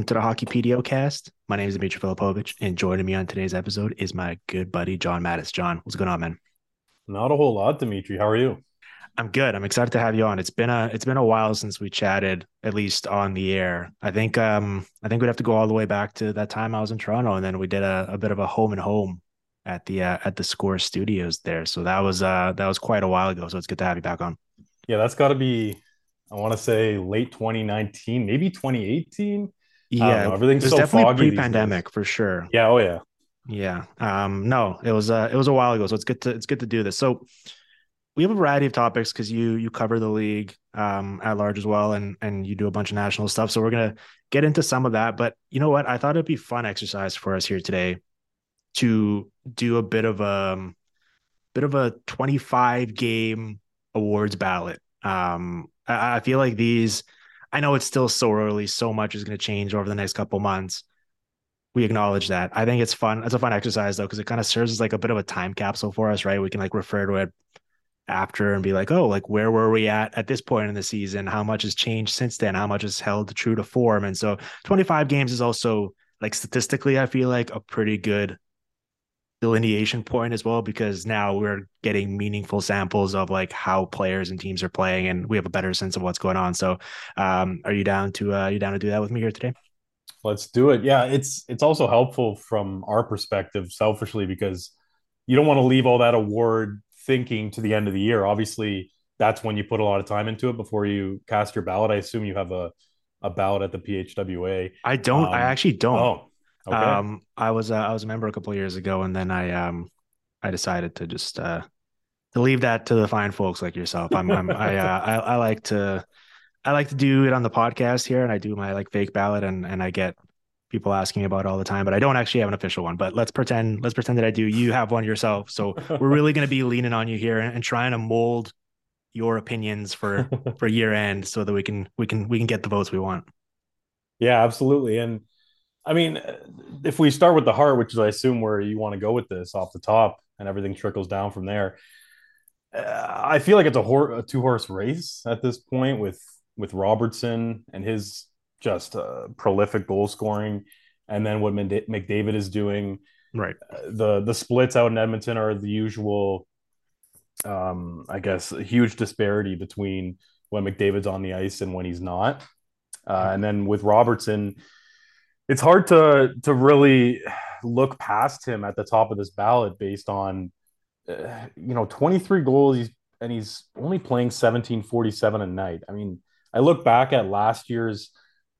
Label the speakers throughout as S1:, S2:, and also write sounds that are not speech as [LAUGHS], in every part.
S1: Welcome to the Hockey PDOcast. My name is Dimitri Filipovic, and joining me on today's episode is my good buddy John Matisz. John, what's going on, man?
S2: Not a whole lot, Dmitry. How are you?
S1: I'm good. I'm excited to have you on. It's been a it's been a while since we chatted, at least on the air. I think um I think we'd have to go all the way back to that time I was in Toronto, and then we did a, a bit of a home and home at the uh, at the Score Studios there. So that was uh that was quite a while ago. So it's good to have you back on.
S2: Yeah, that's got to be I want to say late 2019, maybe 2018.
S1: Yeah,
S2: everything's so
S1: definitely pre-pandemic for sure.
S2: Yeah, oh yeah.
S1: Yeah. Um no, it was uh it was a while ago, so it's good to it's good to do this. So we have a variety of topics because you you cover the league um, at large as well, and and you do a bunch of national stuff. So we're gonna get into some of that. But you know what? I thought it'd be fun exercise for us here today to do a bit of a um, bit of a 25 game awards ballot. Um, I, I feel like these. I know it's still so early. So much is going to change over the next couple months. We acknowledge that. I think it's fun. It's a fun exercise though, because it kind of serves as like a bit of a time capsule for us, right? We can like refer to it after and be like, oh, like where were we at at this point in the season? How much has changed since then? How much has held true to form? And so 25 games is also like statistically, I feel like a pretty good delineation point as well because now we're getting meaningful samples of like how players and teams are playing and we have a better sense of what's going on so um are you down to uh you down to do that with me here today
S2: let's do it yeah it's it's also helpful from our perspective selfishly because you don't want to leave all that award thinking to the end of the year. Obviously, that's when you put a lot of time into it before you cast your ballot. I assume you have a a ballot at the PHWA.
S1: I don't. Um, I actually don't.
S2: Oh, okay.
S1: Um, I was uh, I was a member a couple years ago, and then I um I decided to just uh to leave that to the fine folks like yourself. I'm, I'm I, uh, I I like to I like to do it on the podcast here, and I do my like fake ballot, and and I get people asking about all the time, but I don't actually have an official one. But let's pretend let's pretend that I do. You have one yourself, so [LAUGHS] we're really going to be leaning on you here and, and, trying to mold your opinions for [LAUGHS] for year end, so that we can we can we can get the votes we want.
S2: Yeah, absolutely. And I mean, if we start with the Hart, which is I assume where you want to go with this off the top, and everything trickles down from there. Uh, I feel like it's a, hor- a two horse race at this point with with Robertson and his just uh, prolific goal scoring, and then what McDavid is doing.
S1: Right.
S2: Uh, the the splits out in Edmonton are the usual. Um, I guess a huge disparity between when McDavid's on the ice and when he's not. Uh, and then with Robertson, it's hard to to really look past him at the top of this ballot based on uh, you know 23 goals he's, and he's only playing 1747 a night. I mean, I look back at last year's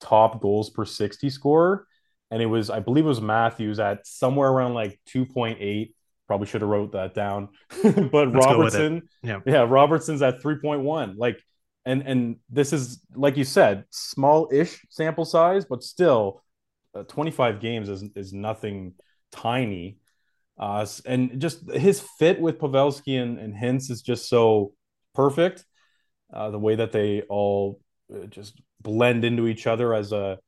S2: top goals per 60 score. And it was, I believe it was Matthews at somewhere around like 2.8. Probably should have wrote that down. [LAUGHS] but Let's Robertson,
S1: yeah.
S2: yeah, Robertson's at 3.1. Like, and and this is like you said, small-ish sample size, but still, uh, 25 games is is nothing tiny. Uh, and just his fit with Pavelski and, and Hintz is just so perfect. Uh, the way that they all uh, just blend into each other as a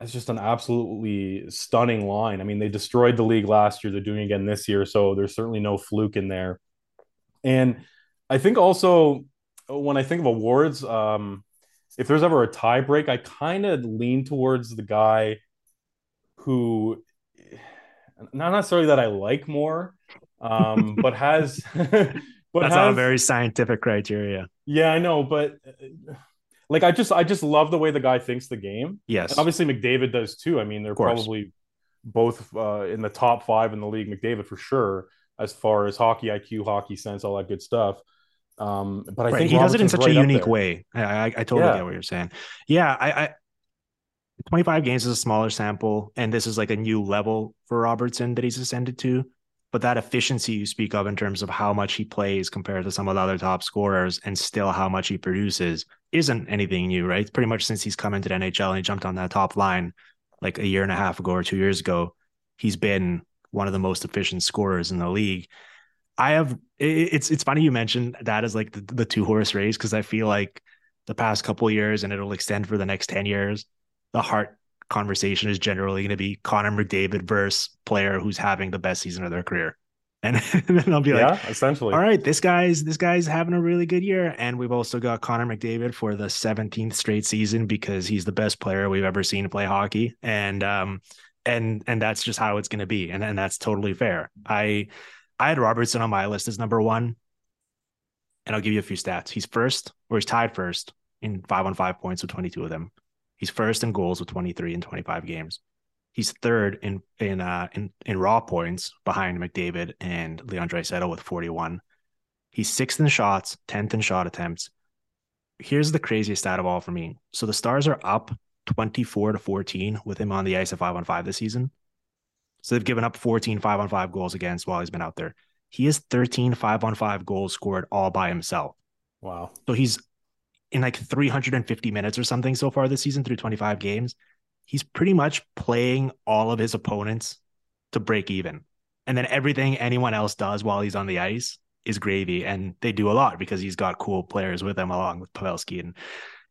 S2: as just an absolutely stunning line. I mean, they destroyed the league last year. They're doing again this year, so there's certainly no fluke in there. And I think also when I think of awards, um, if there's ever a tie break, I kind of lean towards the guy who, not necessarily that I like more, um, [LAUGHS] but has. [LAUGHS] but
S1: That's has, not a very scientific criteria.
S2: Yeah, I know, but like I just I just love the way the guy thinks the game.
S1: Yes,
S2: and obviously McDavid does too. I mean, they're probably both uh, in the top five in the league. McDavid for sure, as far as hockey IQ, hockey sense, all that good stuff. Um, but I right. think
S1: he does it in such right a unique way. I, I, I totally yeah. get what you're saying. Yeah, I, I 25 games is a smaller sample, and this is like a new level for Robertson that he's ascended to but that efficiency you speak of in terms of how much he plays compared to some of the other top scorers and still how much he produces isn't anything new, right? Pretty much since he's come into the NHL and he jumped on that top line like a year and a half ago or two years ago, he's been one of the most efficient scorers in the league. I have it's it's funny you mentioned that as like the, the two horse race because I feel like the past couple years and it'll extend for the next 10 years, the Hart conversation is generally going to be Connor McDavid versus player who's having the best season of their career. And, [LAUGHS] then I'll be
S2: yeah,
S1: like,
S2: essentially.
S1: all right, this guy's this guy's having a really good year. And we've also got Connor McDavid for the 17th straight season because he's the best player we've ever seen play hockey. And um and and that's just how it's gonna be. And and that's totally fair. I I had Robertson on my list as number one. And I'll give you a few stats. He's first, or he's tied first in five on five points with 22 of them. He's first in goals with 23 in 25 games. He's third in in uh in, in raw points behind McDavid and Leon Draisaitl with 41. He's sixth in shots, 10th in shot attempts. Here's the craziest stat of all for me. So the Stars are up 24 to 14 with him on the ice at five on five this season. So they've given up 14 five on five goals against while he's been out there. He has 13 five on five goals scored all by himself.
S2: Wow.
S1: So he's in like 350 minutes or something so far this season through 25 games he's pretty much playing all of his opponents to break even. And then everything anyone else does while he's on the ice is gravy. And they do a lot because he's got cool players with him, along with Pavelski and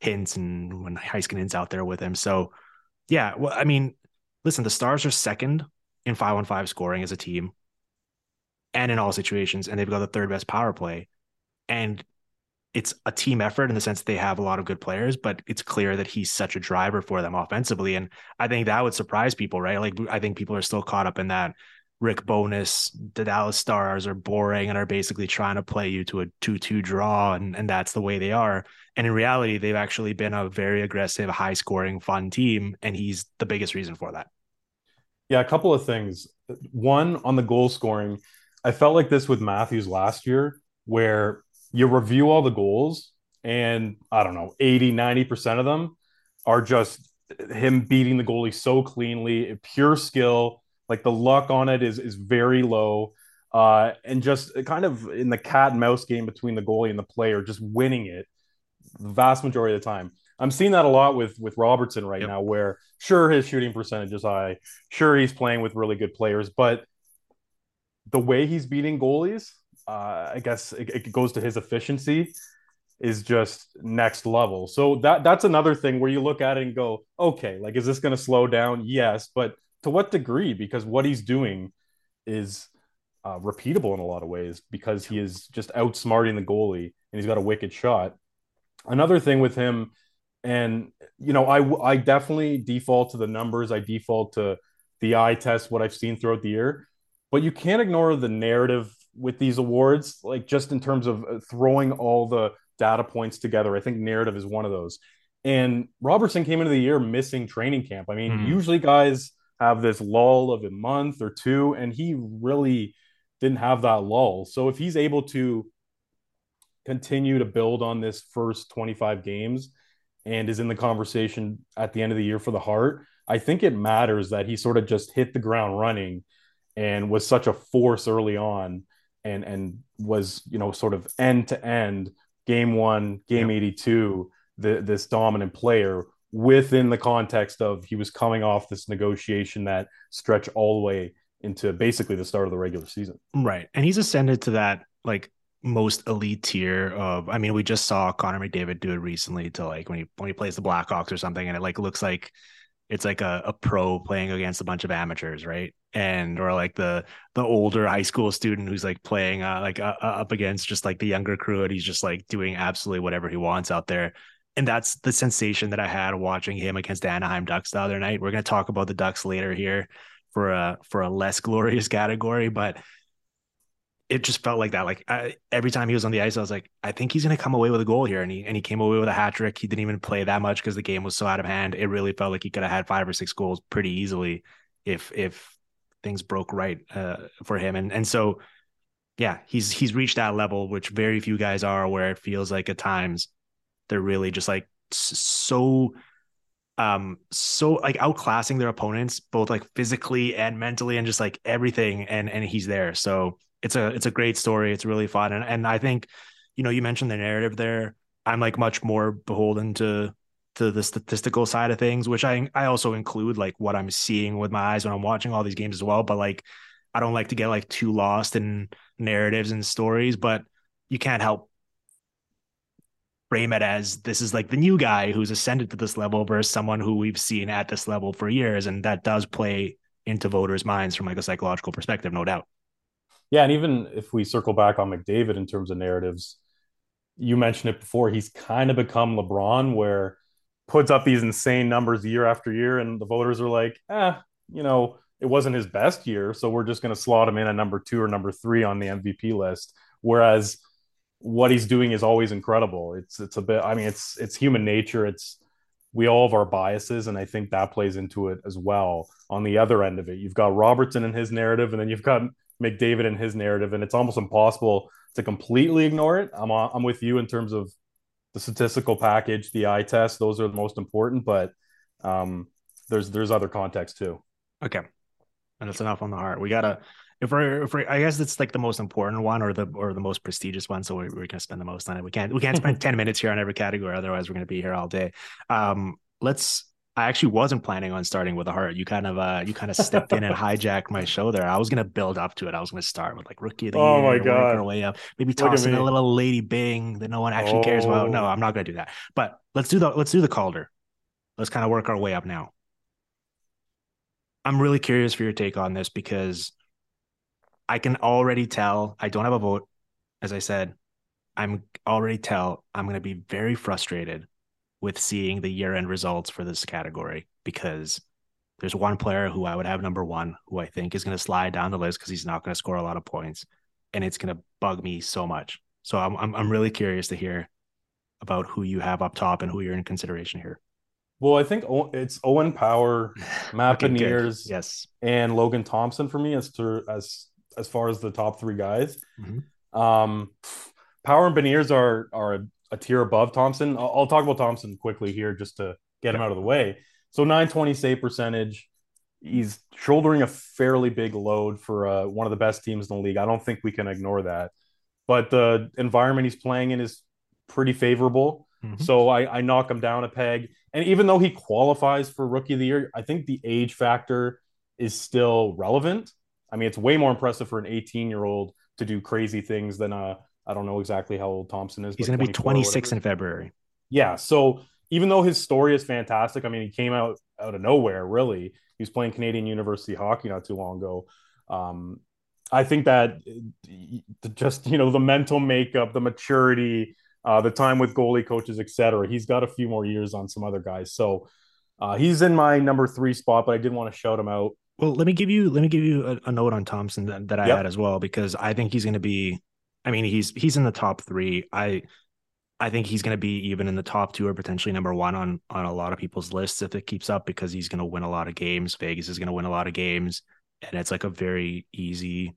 S1: Hintz and when Heiskanen's out there with him. So, yeah, well, I mean, listen, the Stars are second in five on five scoring as a team and in all situations. And they've got the third best power play. And it's a team effort in the sense that they have a lot of good players, but it's clear that he's such a driver for them offensively. And I think that would surprise people, right? Like I think people are still caught up in that Rick Bowness, the Dallas Stars are boring and are basically trying to play you to a 2-2 draw and, and that's the way they are. And in reality, they've actually been a very aggressive, high scoring, fun team. And he's the biggest reason for that.
S2: Yeah, a couple of things. One on the goal scoring, I felt like this with Matthews last year, where you review all the goals and I don't know, 80, 90% of them are just him beating the goalie so cleanly, pure skill. Like the luck on it is is very low. Uh, and just kind of in the cat and mouse game between the goalie and the player, just winning it the vast majority of the time. I'm seeing that a lot with with Robertson right yep. now, where sure his shooting percentage is high, sure he's playing with really good players, but the way he's beating goalies uh, I guess it, it, goes to his efficiency is just next level. So that that's another thing where you look at it and go, okay, like is this going to slow down? Yes, but to what degree? Because what he's doing is uh, repeatable in a lot of ways because he is just outsmarting the goalie and he's got a wicked shot. Another thing with him, and you know, I I definitely default to the numbers. I default to the eye test, what I've seen throughout the year, but you can't ignore the narrative with these awards, like just in terms of uh, throwing all the data points together. I think narrative is one of those. And Robertson came into the year missing training camp. I mean, mm. usually guys have this lull of a month or two, and he really didn't have that lull. So if he's able to continue to build on this first 25 games and is in the conversation at the end of the year for the Hart, I think it matters that he sort of just hit the ground running and was such a force early on and and was you know sort of end to end game one game yep. 82 the, this dominant player within the context of he was coming off this negotiation that stretch all the way into basically the start of the regular season
S1: right and he's ascended to that like most elite tier of I mean we just saw Connor McDavid do it recently to like when he when he plays the Blackhawks or something and it like looks like it's like a, a pro playing against a bunch of amateurs, right? And or like the the older high school student who's like playing uh, like uh, uh, up against just like the younger crew, and he's just like doing absolutely whatever he wants out there. And that's the sensation that I had watching him against the Anaheim Ducks the other night. We're gonna talk about the Ducks later here for a for a less [LAUGHS] glorious category, but it just felt like that. Like I, every time he was on the ice, I was like, I think he's going to come away with a goal here, and he and he came away with a hat trick. He didn't even play that much because the game was so out of hand. It really felt like he could have had five or six goals pretty easily if if things broke right uh, for him. And and so, yeah, he's he's reached that level which very few guys are, where it feels like at times they're really just like so um so like outclassing their opponents both like physically and mentally and just like everything and and he's there so it's a it's a great story. It's really fun, and and I think, you know, you mentioned the narrative there. I'm like much more beholden to to the statistical side of things, which I I also include like what I'm seeing with my eyes when I'm watching all these games as well. But like, I don't like to get like too lost in narratives and stories, but you can't help frame it as this is like the new guy who's ascended to this level versus someone who we've seen at this level for years, and that does play into voters' minds from like a psychological perspective, no doubt.
S2: Yeah, and even if we circle back on McDavid in terms of narratives, you mentioned it before. He's kind of become LeBron, where puts up these insane numbers year after year, and the voters are like, eh, you know, it wasn't his best year, so we're just going to slot him in at number two or number three on the MVP list. Whereas what he's doing is always incredible. It's it's a bit. I mean, it's it's human nature. It's we all have our biases, and I think that plays into it as well. On the other end of it, you've got Robertson and his narrative, and then you've got McDavid and his narrative, and it's almost impossible to completely ignore it. I'm I'm with you in terms of the statistical package, the eye test; those are the most important. But um, there's there's other context too.
S1: Okay, and it's enough on the Hart. We gotta if we're if we're I guess it's like the most important one or the or the most prestigious one. So we're, we're gonna spend the most on it. We can't we can't spend [LAUGHS] ten minutes here on every category. Otherwise, we're gonna be here all day. Um, let's I actually wasn't planning on starting with a Hart. You kind of uh you kind of stepped in and [LAUGHS] hijacked my show there. I was gonna build up to it. I was gonna start with like rookie of the
S2: oh
S1: year,
S2: my god,
S1: our way up, maybe tossing a little Lady Byng that no one actually oh. cares about. No, oh. I'm not gonna do that. But let's do the let's do the Calder. Let's kind of work our way up now. I'm really curious for your take on this because I can already tell I don't have a vote. As I said, I'm already tell I'm gonna be very frustrated with seeing the year end results for this category because there's one player who I would have number one who I think is going to slide down the list because he's not going to score a lot of points, and it's going to bug me so much. So I'm, I'm I'm really curious to hear about who you have up top and who you're in consideration here.
S2: Well, I think it's Owen Power, [LAUGHS] Matt okay, Beniers,
S1: yes,
S2: and Logan Thompson for me as to as as far as the top three guys. Mm-hmm. Um, Power and Beniers are are a tier above Thompson. I'll, I'll, talk about Thompson quickly here just to get him out of the way. So 920 save percentage. He's shouldering a fairly big load for uh, one of the best teams in the league. I don't think we can ignore that. But the environment he's playing in is pretty favorable. Mm-hmm. So I, I knock him down a peg. And even though he qualifies for rookie of the year, I think the age factor is still relevant. I mean, it's way more impressive for an 18 year old to do crazy things than a I don't know exactly how old Thompson is.
S1: He's going to be 26 in February.
S2: Yeah. So even though his story is fantastic, I mean, he came out out of nowhere, really. He was playing Canadian University hockey not too long ago. Um, I think that just, you know, the mental makeup, the maturity, uh, the time with goalie coaches, etc. He's got a few more years on some other guys. So uh, he's in my number three spot, but I did want to shout him out.
S1: Well, let me give you let me give you a, a note on Thompson that, that I yep. had as well because I think he's going to be I mean, he's he's in the top three. I I think he's going to be even in the top two or potentially number one on on a lot of people's lists if it keeps up because he's going to win a lot of games. Vegas is going to win a lot of games, and it's like a very easy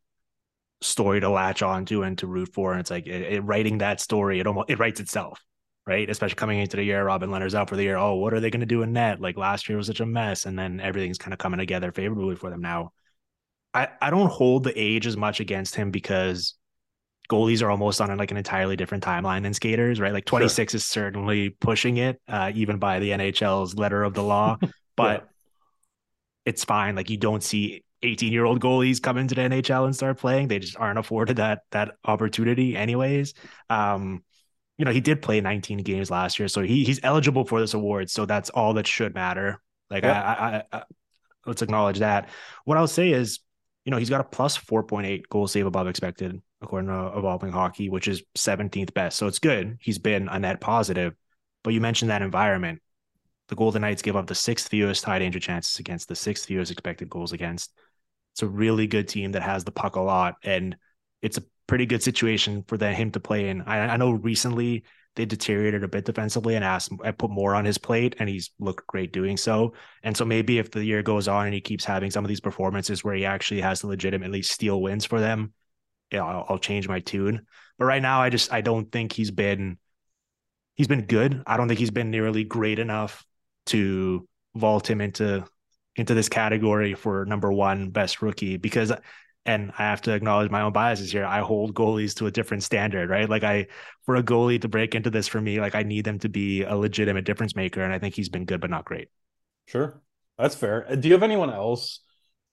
S1: story to latch onto and to root for. And it's like it, it, writing that story, it almost it writes itself, right? Especially coming into the year, Robin Lehner's out for the year. Oh, what are they going to do in net? Like last year was such a mess, and then everything's kind of coming together favorably for them now. I I don't hold the age as much against him because goalies are almost on like an entirely different timeline than skaters, right? Like 26 sure. is certainly pushing it, uh, even by the NHL's letter of the law, [LAUGHS] but yeah. it's fine. Like you don't see 18 year old goalies come into the NHL and start playing. They just aren't afforded that that opportunity, anyways. Um, you know, he did play 19 games last year, so he he's eligible for this award. So that's all that should matter. Like yeah. I, I, I, let's acknowledge that. What I'll say is, you know, he's got a plus 4.8 goal save above expected according to Evolving Hockey, which is 17th best. So it's good. He's been a net positive. But you mentioned that environment. The Golden Knights give up the sixth fewest high danger chances against, the sixth fewest expected goals against. It's a really good team that has the puck a lot, and it's a pretty good situation for the, him to play in. I, I know recently they deteriorated a bit defensively and asked I put more on his plate and he's looked great doing so. And so maybe if the year goes on and he keeps having some of these performances where he actually has to legitimately steal wins for them, yeah, I'll, I'll change my tune. But right now, I just I don't think he's been he's been good. I don't think he's been nearly great enough to vault him into into this category for number one best rookie because and I have to acknowledge my own biases here. I hold goalies to a different standard, right? Like I for a goalie to break into this for me, like I need them to be a legitimate difference maker. And I think he's been good, but not great.
S2: Sure. That's fair. Do you have anyone else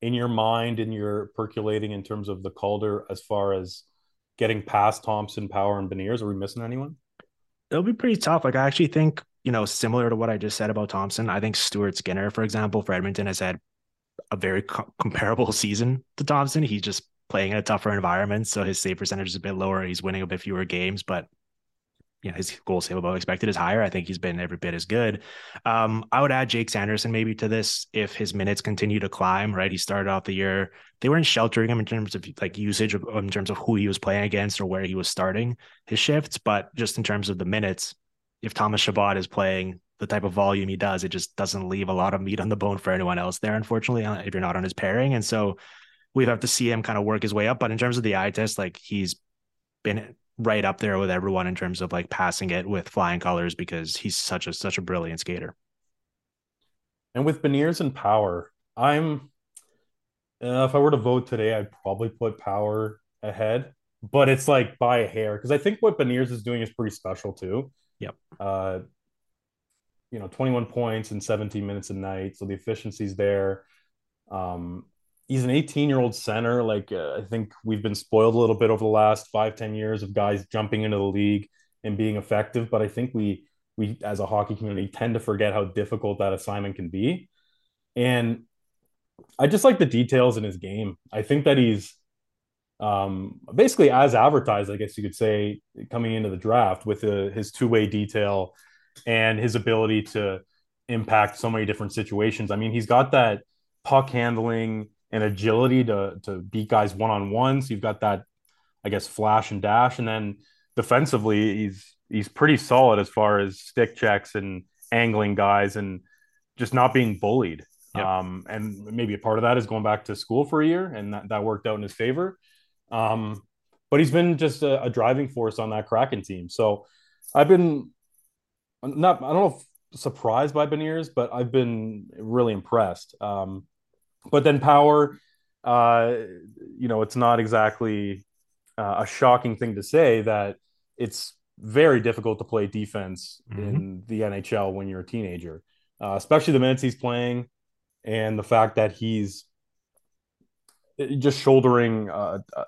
S2: in your mind and you're percolating in terms of the Calder as far as getting past Thompson, Power, and Beniers? Are we missing anyone?
S1: It'll be pretty tough. Like I actually think, you know, similar to what I just said about Thompson, I think Stuart Skinner, for example, for Edmonton has had a very co- comparable season to Thompson. He's just playing in a tougher environment, so his save percentage is a bit lower. He's winning a bit fewer games, but you know, his goal save above expected is higher. I think he's been every bit as good. Um, I would add Jake Sanderson maybe to this if his minutes continue to climb. Right, he started off the year they weren't sheltering him in terms of like usage of, in terms of who he was playing against or where he was starting his shifts, but just in terms of the minutes, if Thomas Chabot is playing the type of volume he does, it just doesn't leave a lot of meat on the bone for anyone else there. Unfortunately, uh, if you're not on his pairing, and so we have to see him kind of work his way up. But in terms of the eye test, like he's been right up there with everyone in terms of like passing it with flying colors because he's such a such a brilliant skater.
S2: And with Beniers and Power, I'm uh, if I were to vote today, I'd probably put Power ahead, but it's like by a hair because I think what Beniers is doing is pretty special too.
S1: Yep.
S2: Uh, you know, 21 points in 17 minutes a night, so the efficiency's there. Um, he's an 18 year old center. Like uh, I think we've been spoiled a little bit over the last five, 10 years of guys jumping into the league and being effective. But I think we we as a hockey community tend to forget how difficult that assignment can be. And I just like the details in his game. I think that he's um, basically as advertised, I guess you could say, coming into the draft with uh, his two way detail and his ability to impact so many different situations. I mean, he's got that puck handling and agility to to beat guys one on one. So you've got that, I guess, flash and dash, and then defensively, he's he's pretty solid as far as stick checks and angling guys and just not being bullied. Yep. Um, and maybe a part of that is going back to school for a year, and that, that worked out in his favor. Um, but he's been just a, a, driving force on that Kraken team. So I've been not, I don't know if surprised by Beniers, but I've been really impressed. Um, but then power, uh, you know, it's not exactly uh, a shocking thing to say that it's very difficult to play defense mm-hmm. in the NHL when you're a teenager, uh, especially the minutes he's playing and the fact that he's just shouldering. Uh, uh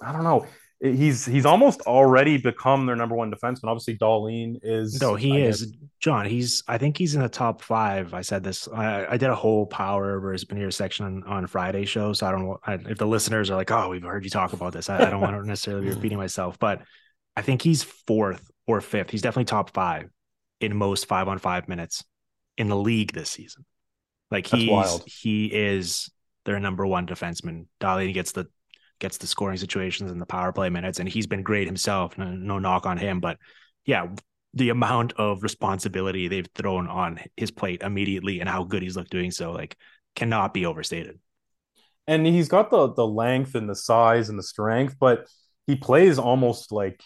S2: I don't know he's he's almost already become their number one defenseman. Obviously, Dahlin is.
S1: No, he I is guess. John. He's I think he's in the top five. I said this. I, I did a whole power versus Beniers section on, on Friday show. So I don't know I, if the listeners are like, oh, we've heard you talk about this. I, I don't want to [LAUGHS] necessarily be hmm. repeating myself, but I think he's fourth or fifth. He's definitely top five in most five on five minutes in the league this season. Like he's he is their number one defenseman. Dahlin gets the gets the scoring situations and the power play minutes, and he's been great himself. No, no knock on him, but yeah, the amount of responsibility they've thrown on his plate immediately and how good he's looked doing so, like, cannot be overstated.
S2: And he's got the the length and the size and the strength, but he plays almost like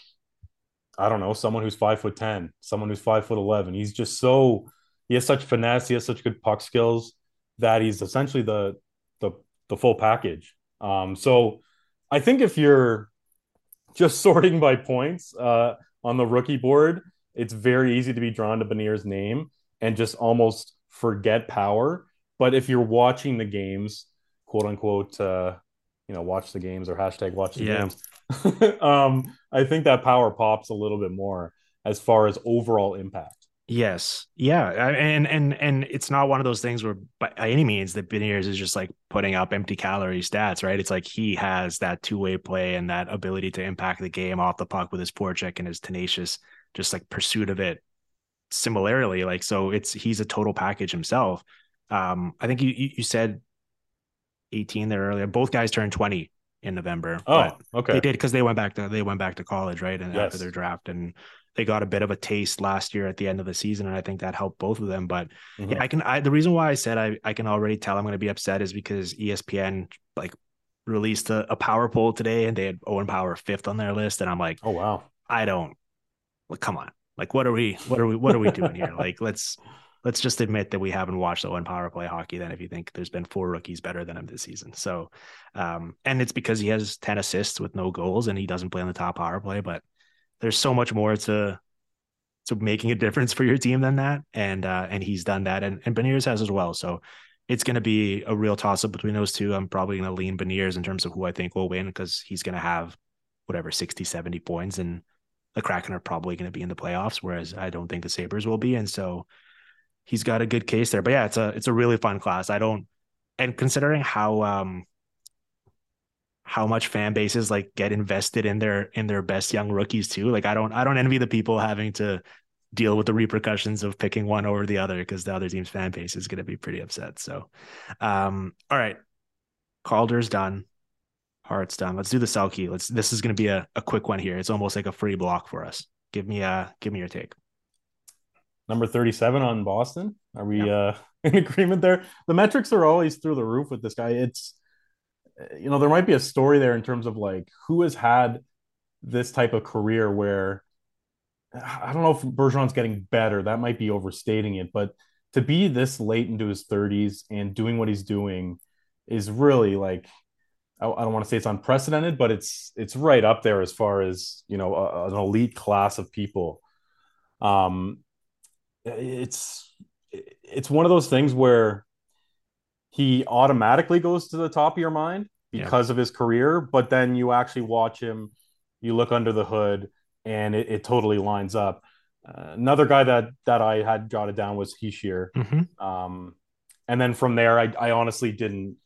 S2: I don't know, someone who's five foot ten, someone who's five foot eleven. He's just so he has such finesse, he has such good puck skills that he's essentially the the the full package. Um, so I think if you're just [LAUGHS] sorting by points uh, on the rookie board, it's very easy to be drawn to Beniers' name and just almost forget power. But if you're watching the games, quote unquote, uh, you know, watch the games or hashtag watch the yeah. games, [LAUGHS] um, I think that power pops a little bit more as far as overall impact.
S1: Yes. Yeah. And and and it's not one of those things where by any means that Beniers is just like putting up empty calorie stats, right? It's like he has that two-way play and that ability to impact the game off the puck with his forecheck and his tenacious just like pursuit of it similarly. Like so it's he's a total package himself. Um, I think you you said 18 there earlier. Both guys turned 20 in November.
S2: Oh, okay.
S1: They did because they went back to they went back to college, right? And yes. after their draft. And they got a bit of a taste last year at the end of the season, and I think that helped both of them. But mm-hmm. yeah, I can. I, the reason why I said I I can already tell I'm going to be upset is because ESPN like released a, a power poll today, and they had Owen Power fifth on their list, and I'm like,
S2: oh wow,
S1: I don't. Like, come on, like what are we? What are we? What are we doing here? [LAUGHS] Like, let's let's just admit that we haven't watched Owen Power play hockey. Then, if you think there's been four rookies better than him this season, so um, and it's because he has ten assists with no goals, and he doesn't play on the top power play, but there's so much more to to making a difference for your team than that. And uh, and he's done that, and and Beniers has as well. So it's going to be a real toss up between those two. I'm probably going to lean Beniers in terms of who I think will win because he's going to have whatever 60, 70 points, and the Kraken are probably going to be in the playoffs, whereas I don't think the Sabres will be. And so he's got a good case there. But yeah, it's a it's a really fun class. I don't and considering how um how much fan bases like get invested in their in their best young rookies too. Like I don't I don't envy the people having to deal with the repercussions of picking one over the other because the other team's fan base is going to be pretty upset. So, um, all right, Calder's done, Hart's done. Let's do the Selke. Let's. This is going to be a, a quick one here. It's almost like a free block for us. Give me a give me your take.
S2: Number thirty-seven on Boston. Are we yep. uh, [LAUGHS] in agreement there? The metrics are always through the roof with this guy. It's you know there might be a story there in terms of like who has had this type of career where I don't know if Bergeron's getting better. That might be overstating it, but to be this late into his 30s and doing what he's doing is really like I, don't want to say it's unprecedented, but it's it's right up there as far as you know a, an elite class of people. Um, it's it's one of those things where he automatically goes to the top of your mind because yeah. of his career, but then you actually watch him, you look under the hood, and it, it totally lines up. Uh, another guy that that I had jotted down was Hischier. Mm-hmm. Um, and then from there, I, I honestly didn't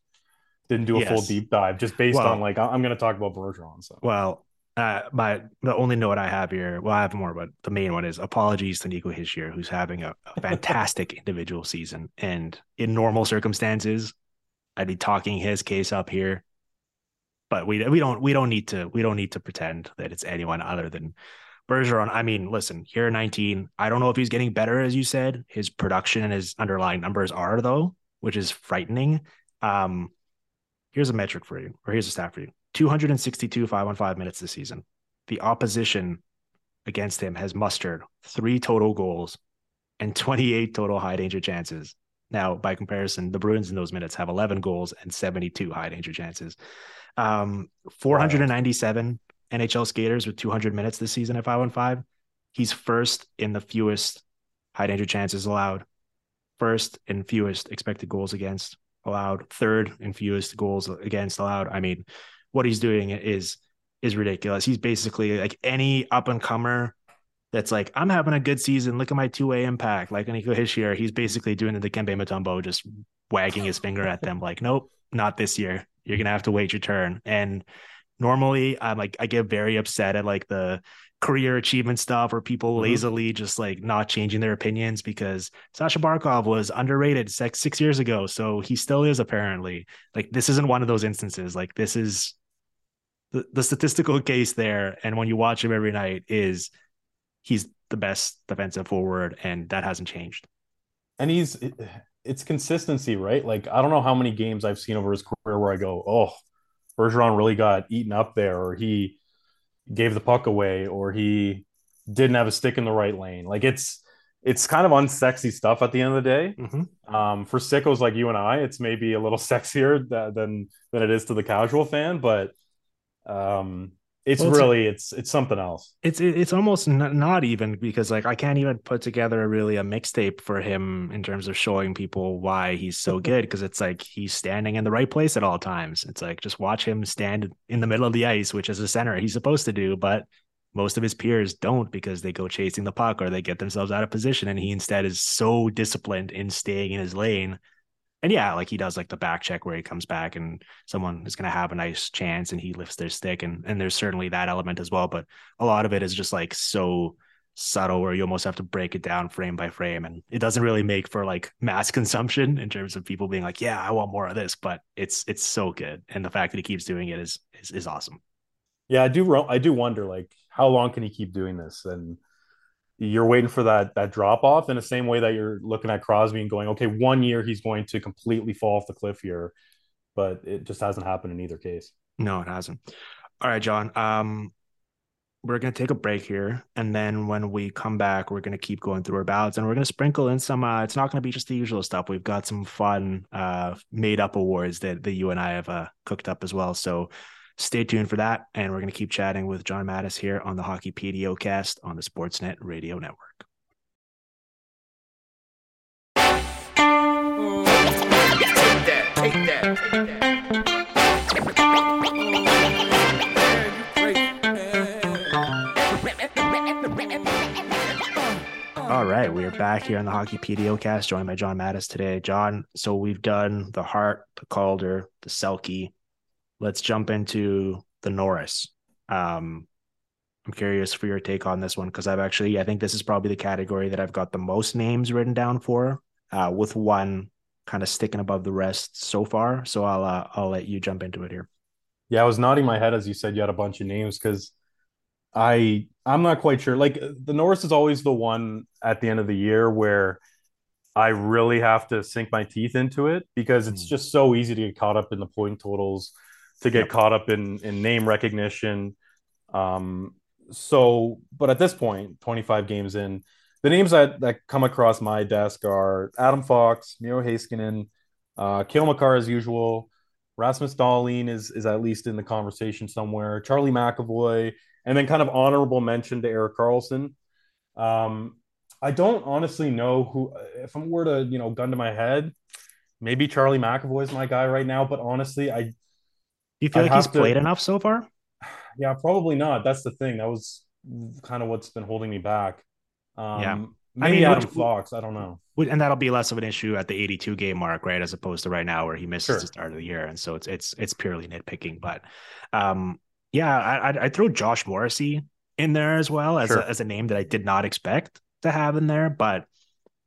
S2: didn't do a yes. full deep dive just based well, on like I'm going to talk about Bergeron. So
S1: well, uh, my the only note I have here, well, I have more, but the main one is apologies to Nico Hischier, who's having a, a fantastic [LAUGHS] individual season, and in normal circumstances, I'd be talking his case up here but we we don't we don't need to we don't need to pretend that it's anyone other than Bergeron. I mean, listen, here 19. I don't know if he's getting better, as you said. His production and his underlying numbers are though, which is frightening. Um, here's a metric for you, or here's a stat for you: 262 five on five minutes this season. The opposition against him has mustered three total goals and 28 total high danger chances. Now, by comparison, the Bruins in those minutes have 11 goals and 72 high danger chances. Um, 497 wow. NHL skaters with 200 minutes this season at 515. He's first in the fewest high danger chances allowed, first in fewest expected goals against allowed, third in fewest goals against allowed. I mean, what he's doing is is ridiculous. He's basically like any up and comer that's like, I'm having a good season. Look at my two way impact. Like Nico Hischier, he's basically doing the Dikembe Mutombo, just wagging his finger at them, like, nope, not this year. You're gonna have to wait your turn. And normally, I'm like, I get very upset at like the career achievement stuff or people mm-hmm. lazily just like not changing their opinions because Sasha Barkov was underrated six six years ago, so he still is apparently. Like this isn't one of those instances. Like this is the, the statistical case there, and when you watch him every night, is he's the best defensive forward, and that hasn't changed.
S2: And he's it's consistency, right? Like I don't know how many games I've seen over his career where I go, oh, Bergeron really got eaten up there, or he gave the puck away, or he didn't have a stick in the right lane. Like it's it's kind of unsexy stuff at the end of the day. Mm-hmm. Um, for sickos like you and I, it's maybe a little [LAUGHS] sexier than than it is to the casual fan, but um, it's well, really it's it's something else.
S1: It's it's almost not, not even because like i can't even put together really a mixtape for him in terms of showing people why he's so [LAUGHS] good because it's like he's standing in the right place at all times. It's like just watch him stand in the middle of the ice which is a center he's supposed to do but most of his peers don't because they go chasing the puck or they get themselves out of position and he instead is so disciplined in staying in his lane and yeah, like he does like the back check where he comes back and someone is going to have a nice chance and he lifts their stick and and there's certainly that element as well, but a lot of it is just like so subtle where you almost have to break it down frame by frame and it doesn't really make for like mass [LAUGHS] consumption in terms of people being like, yeah, I want more of this, but it's it's so good and the fact that he keeps doing it is is, is awesome.
S2: Yeah, I do I do wonder like how long can he keep doing this and you're waiting for that that drop off in the same way that you're looking at Crosby and going, okay, one year he's going to completely fall off the cliff here, but it just hasn't happened in either case.
S1: No, it hasn't. All right, John. Um, we're gonna take a break here, and then when we come back, we're gonna keep going through our ballots, and we're gonna sprinkle in some. Uh, it's not gonna be just the usual stuff. We've got some fun, uh, made up awards that that you and I have uh, cooked up as well. So Stay tuned for that. And we're going to keep chatting with John Matisz here on the Hockey PDOcast on the Sportsnet Radio Network. All right, we are back here on the Hockey PDOcast, joined by John Matisz today. John, so we've done the Hart, the Calder, the Selke, let's jump into the Norris. Um, I'm curious for your take on this one because I've actually, I think this is probably the category that I've got the most names written down for, uh, with one kind of sticking above the rest so far. So I'll uh, I'll let you jump into it here.
S2: Yeah, I was nodding my head as you said you had a bunch of names because I I'm not quite sure. Like the Norris is always the one at the end of the year where I really have to sink my teeth into it because it's
S1: Mm.
S2: just so easy to get caught up in the point totals, to get
S1: Yep.
S2: caught up in in name recognition. Um, so, but at this point, 25 games in, the names that that come across my desk are Adam Fox, Miro Heiskanen, uh, Cale Makar as usual. Rasmus Dahlin is is at least in the conversation somewhere. Charlie McAvoy, and then kind of honorable mention to Erik Karlsson. Um, I don't honestly know who. If I were to, you know, gun to my head, maybe Charlie McAvoy is my guy right now. But honestly, I
S1: you feel
S2: I'd
S1: like he's
S2: to-
S1: played enough so far?
S2: yeah, probably not. That's the thing. That was kind of what's been holding me back. Um,
S1: Yeah.
S2: maybe
S1: mean,
S2: Adam Fox. I don't know.
S1: Would- And that'll be less of an issue at the 82 game mark, right? As opposed to right now where he misses
S2: Sure.
S1: the start of the year, and so it's it's it's purely nitpicking. But um, yeah, I I'd throw Josh Morrissey in there as well as
S2: Sure.
S1: a, as a name that I did not expect to have in there, but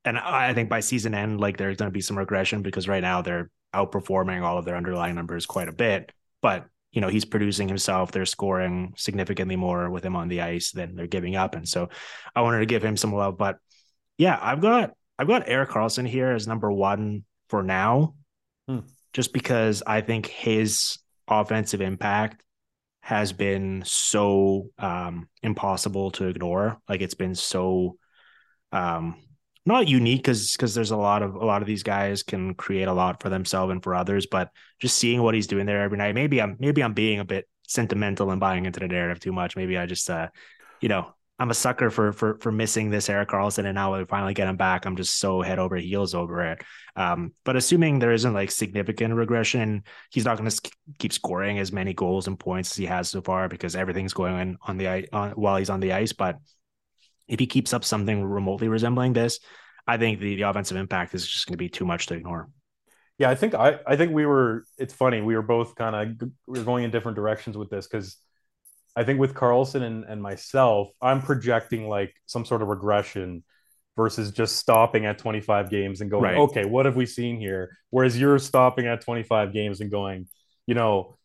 S1: and I I think by season end, like there's going to be some regression because right now they're outperforming all of their underlying numbers quite a bit. But you know he's producing himself; they're scoring significantly more with him on the ice than they're giving up, and so I wanted to give him some love. But yeah, I've got I've got Erik Karlsson here as number one for now,
S2: Hmm.
S1: just because I think his offensive impact has been so um, impossible to ignore. Like it's been so um, not unique because because there's a lot of a lot of these guys can create a lot for themselves and for others, but just seeing what he's doing there every night. Maybe I'm maybe I'm being a bit sentimental and buying into the narrative too much. Maybe I just uh, you know, I'm a sucker for for for missing this Erik Karlsson, and now we finally get him back, I'm just so head over heels over it. Um, but assuming there isn't like significant regression, he's not going to keep scoring as many goals and points as he has so far because everything's going on on the ice on, while he's on the ice. But if he keeps up something remotely resembling this, I think the, the offensive impact is just going to be too much to ignore.
S2: Yeah, I think I I think we were. It's funny. We were both kind of we were going in different directions with this because I think with Karlsson and, and myself, I'm projecting like some sort of regression versus just stopping at 25 games and going,
S1: Right.
S2: okay, what have we seen here? Whereas you're stopping at 25 games and going, you know,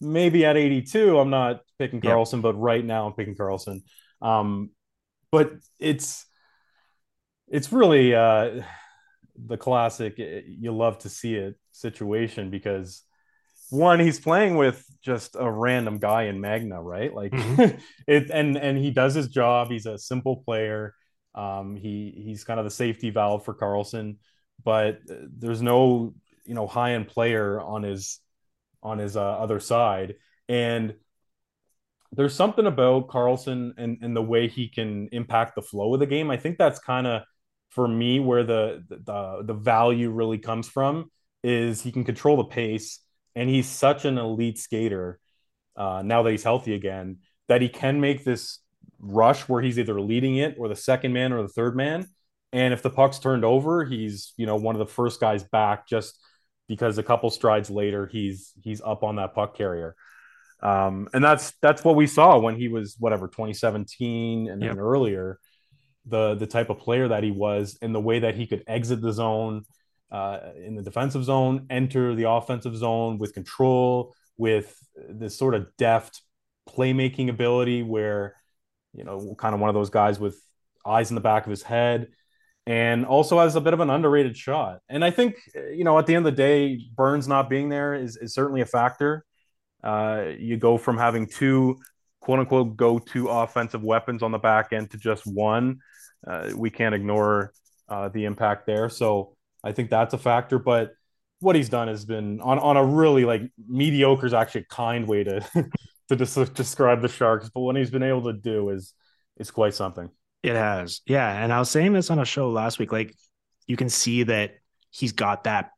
S2: maybe at 82, I'm not picking
S1: Yeah.
S2: Karlsson, but right now I'm picking Karlsson. Um, but it's it's really uh, the classic eh, you love to see it situation because one he's playing with just a random guy in Megna right? Like
S1: Mhm. [LAUGHS]
S2: it and and he does his job. He's a simple player. Um he he's kind of the safety valve for Karlsson but uh, there's no you know high end player on his on his uh, other side. And there's something about Karlsson and, and the way he can impact the flow of the game. I think that's kind of for me where the, the the value really comes from is he can control the pace and he's such an elite skater uh, now that he's healthy again that he can make this rush where he's either leading it or the second man or the third man and if the puck's turned over he's you know one of the first guys back just because a couple strides later he's he's up on that puck carrier um, and that's that's what we saw when he was whatever 2017 and
S1: Yep.
S2: then earlier the the type of player that he was and the way that he could exit the zone uh, in the defensive zone enter the offensive zone with control with this sort of deft playmaking ability where you know kind of one of those guys with eyes in the back of his head and also has a bit of an underrated shot and i think you know at the end of the day burns not being there is, is certainly a factor uh, you go from having two quote unquote go to offensive weapons on the back end to just one. Uh, we can't ignore uh, the impact there. So I think that's a factor. But what he's done has been on, on a really like mediocre is actually a kind way to [LAUGHS] to des- describe the Sharks. But what he's been able to do is is quite something.
S1: It has. Yeah. And I was saying this on a show last week. Like you can see that he's got that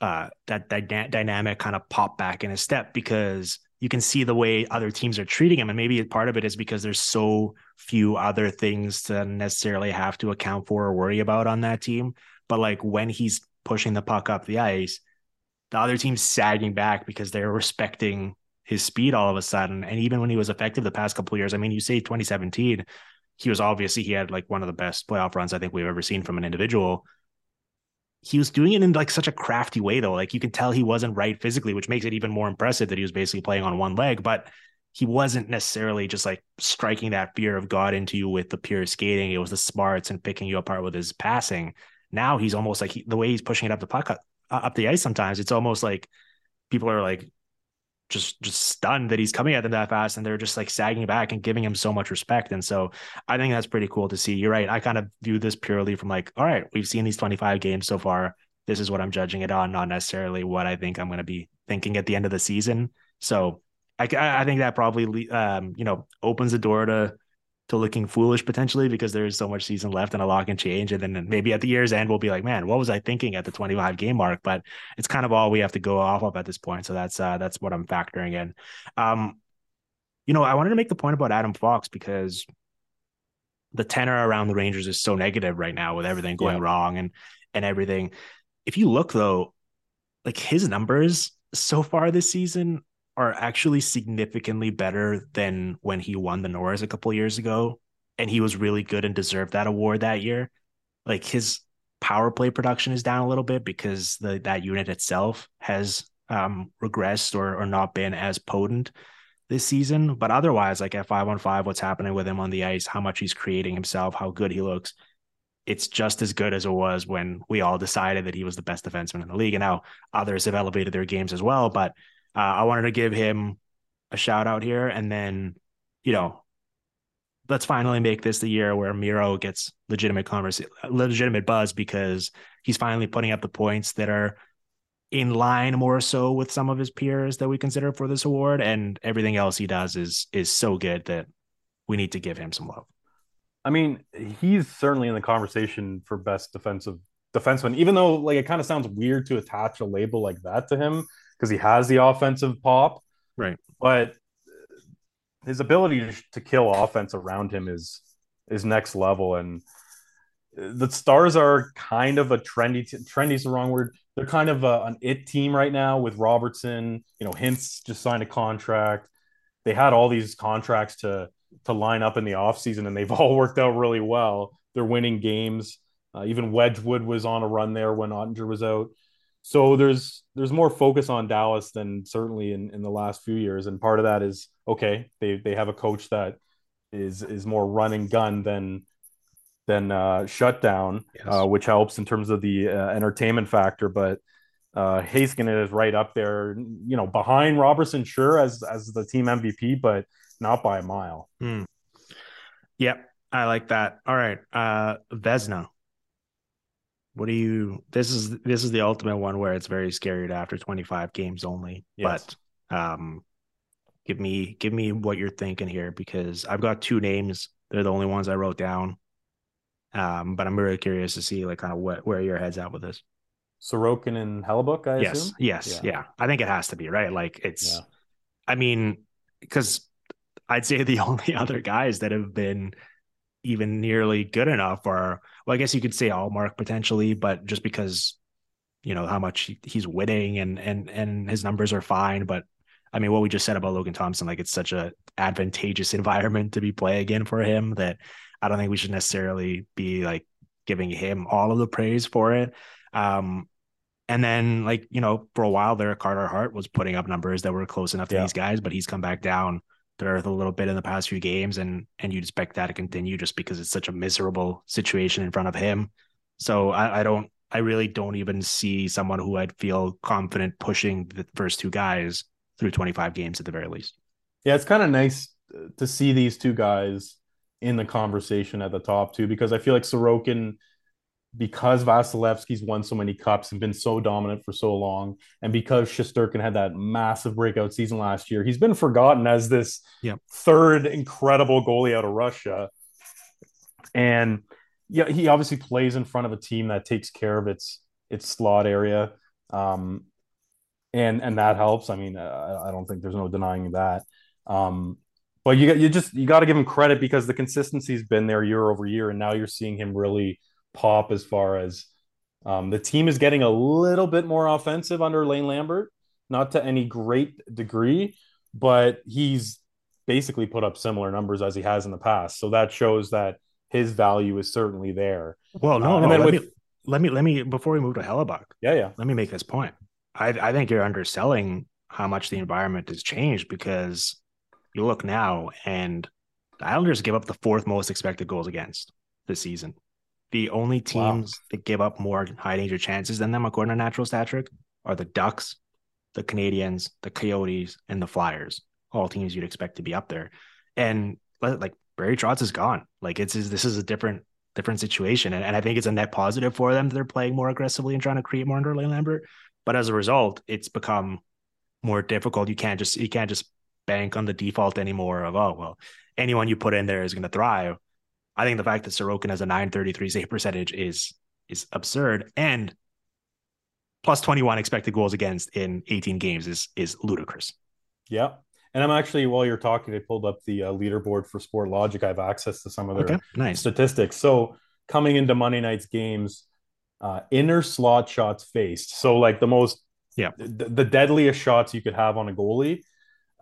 S1: uh that dyna- dynamic kind of pop back in a step because you can see the way other teams are treating him. And maybe part of it is because there's so few other things to necessarily have to account for or worry about on that team. But like when he's pushing the puck up the ice, the other team's sagging back because they're respecting his speed all of a sudden. And even when he was effective the past couple years, I mean, you say 2017, he was obviously he had like one of the best playoff runs I think we've ever seen from an individual. He was doing it in like such a crafty way though. Like you can tell he wasn't right physically, which makes it even more impressive that he was basically playing on one leg, but he wasn't necessarily just like striking that fear of God into you with the pure skating. It was the smarts and picking you apart with his passing. Now he's almost like he, the way he's pushing it up the puck uh, up the ice. Sometimes it's almost like people are like just just stunned that he's coming at them that fast and they're just like sagging back and giving him so much respect. And so i think that's pretty cool to see. You're right. I kind of view this purely from like all right we've seen these 25 games so far. This is what i'm judging it on not necessarily what i think i'm going to be thinking at the end of the season. So i, I think that probably um, you know opens the door to to looking foolish potentially because there is so much season left and a lot can change. And then maybe at the year's end, we'll be like, man, what was I thinking at the 25 game mark? But it's kind of all we have to go off of at this point. So that's uh, that's what I'm factoring in. Um, you know, I wanted to make the point about Adam Fox because the tenor around the Rangers is so negative right now with everything going yeah. wrong and and everything. If you look though, like his numbers so far this season are actually significantly better than when he won the Norris a couple years ago. And he was really good and deserved that award that year. Like his power play production is down a little bit because the that unit itself has um, regressed or or not been as potent this season. But otherwise, like at five on five, what's happening with him on the ice, how much he's creating himself, how good he looks, it's just as good as it was when we all decided that he was the best defenseman in the league. And now others have elevated their games as well. But uh, I wanted to give him a shout out here, and then you know, let's finally make this the year where Miro gets legitimate conversation, legitimate buzz because he's finally putting up the points that are in line more so with some of his peers that we consider for this award, and everything else he does is is so good that we need to give him some love.
S2: I mean, he's certainly in the conversation for best defensive defenseman, even though like it kind of sounds weird to attach a label like that to him because he has the offensive pop.
S1: Right.
S2: But his ability to kill offense around him is is next level. And the stars are kind of a trendy trendy is the wrong word. They're kind of a, an it team right now with robertson you know Hintz just signed a contract. They had all these contracts to to line up in the offseason and they've [LAUGHS] all worked out really well. They're winning games. Uh, even Wedgewood was on a run there when Oettinger was out so there's there's more focus on Dallas than certainly in, in the last few years, and part of that is okay. They they have a coach that is is more run and gun than than uh, shutdown, yes. uh, which helps in terms of the uh, entertainment factor. But uh, Heiskanen is right up there, you know, behind Robertson, sure, as as the team MVP, but not by a mile.
S1: Hmm. Yep, I like that. All right, uh, Vezina what do you this is this is the ultimate one where it's very scary to after 25 games only yes. but um give me give me what you're thinking here because i've got two names they're the only ones i wrote down um but i'm really curious to see like kind of what where your head's at with this
S2: Sorokin and Hellebuyck, I
S1: yes,
S2: assume?
S1: Yes, yeah. yeah. I think it has to be, right? Like it's yeah. I mean, because I'd say [LAUGHS] the only other guys that have been even nearly good enough or well, I guess you could say Ullmark potentially, but just because you know how much he's winning and and and his numbers are fine. But I mean, what we just said about Logan Thompson, like it's such a advantageous [LAUGHS] environment to be playing in for him that I don't think we should necessarily be like giving him all of the praise for it. Um, and then like you know, for a while there, Carter Hart was putting up numbers that were close enough to yeah. these guys, but he's come back down earth a little bit in the past few games, and and you'd expect that to continue just because it's such a miserable situation in front of him. So I, I don't, I really don't even see someone who I'd feel confident pushing the first two guys through 25 games at the very least.
S2: Yeah, it's kind of nice to see these two guys in the conversation at the top too, because I feel like Sorokin because Vasilevskiy's won so many cups and been so dominant for so long, and because Shesterkin had that massive breakout season last year, he's been forgotten as this
S1: yep.
S2: third incredible goalie out of Russia. And yeah, he obviously plays in front of a team that takes care of its its slot area, um, and and that helps. I mean, I, I don't think there's no denying that. Um, but you you just you got to give him credit because the consistency's been there year over year, and now you're seeing him really pop as far as um, the team is getting a little bit more offensive under Lane Lambert, not to any great degree, but he's basically put up similar numbers as he has in the past. So that shows that his value is certainly there.
S1: Well, no,
S2: Uh,
S1: no.
S2: and then
S1: Let,
S2: with-
S1: me, let me let me before we move to Hellebuyck,
S2: Yeah, yeah.
S1: let me make this point. I I think you're underselling how much the environment has changed because you look now and the Islanders give up the fourth most expected goals against this season. The only
S2: Wow.
S1: teams that give up more high danger chances than them, according to natural stat trick, are the Ducks, the Canadiens, the Coyotes, and the Flyers. All teams you'd expect to be up there. And like Barry Trotz is gone. Like it's this is a different different situation. And, and I think it's a net positive for them that they're playing more aggressively and trying to create more under Lane Lambert. But as a result, it's become more difficult. You can't just you can't just bank on the default anymore of oh well, anyone you put in there is going to thrive. I think the fact that Sorokin has a 933 save percentage is is absurd and plus 21 expected goals against in 18 games is is ludicrous.
S2: Yeah. And I'm actually, while you're talking, I pulled up the uh, leaderboard for Sportlogiq. I have access to some of their
S1: Okay, nice.
S2: statistics. So coming into Monday night's games, uh, inner slot shots faced. So like the most,
S1: Yeah.
S2: the, the deadliest shots you could have on a goalie.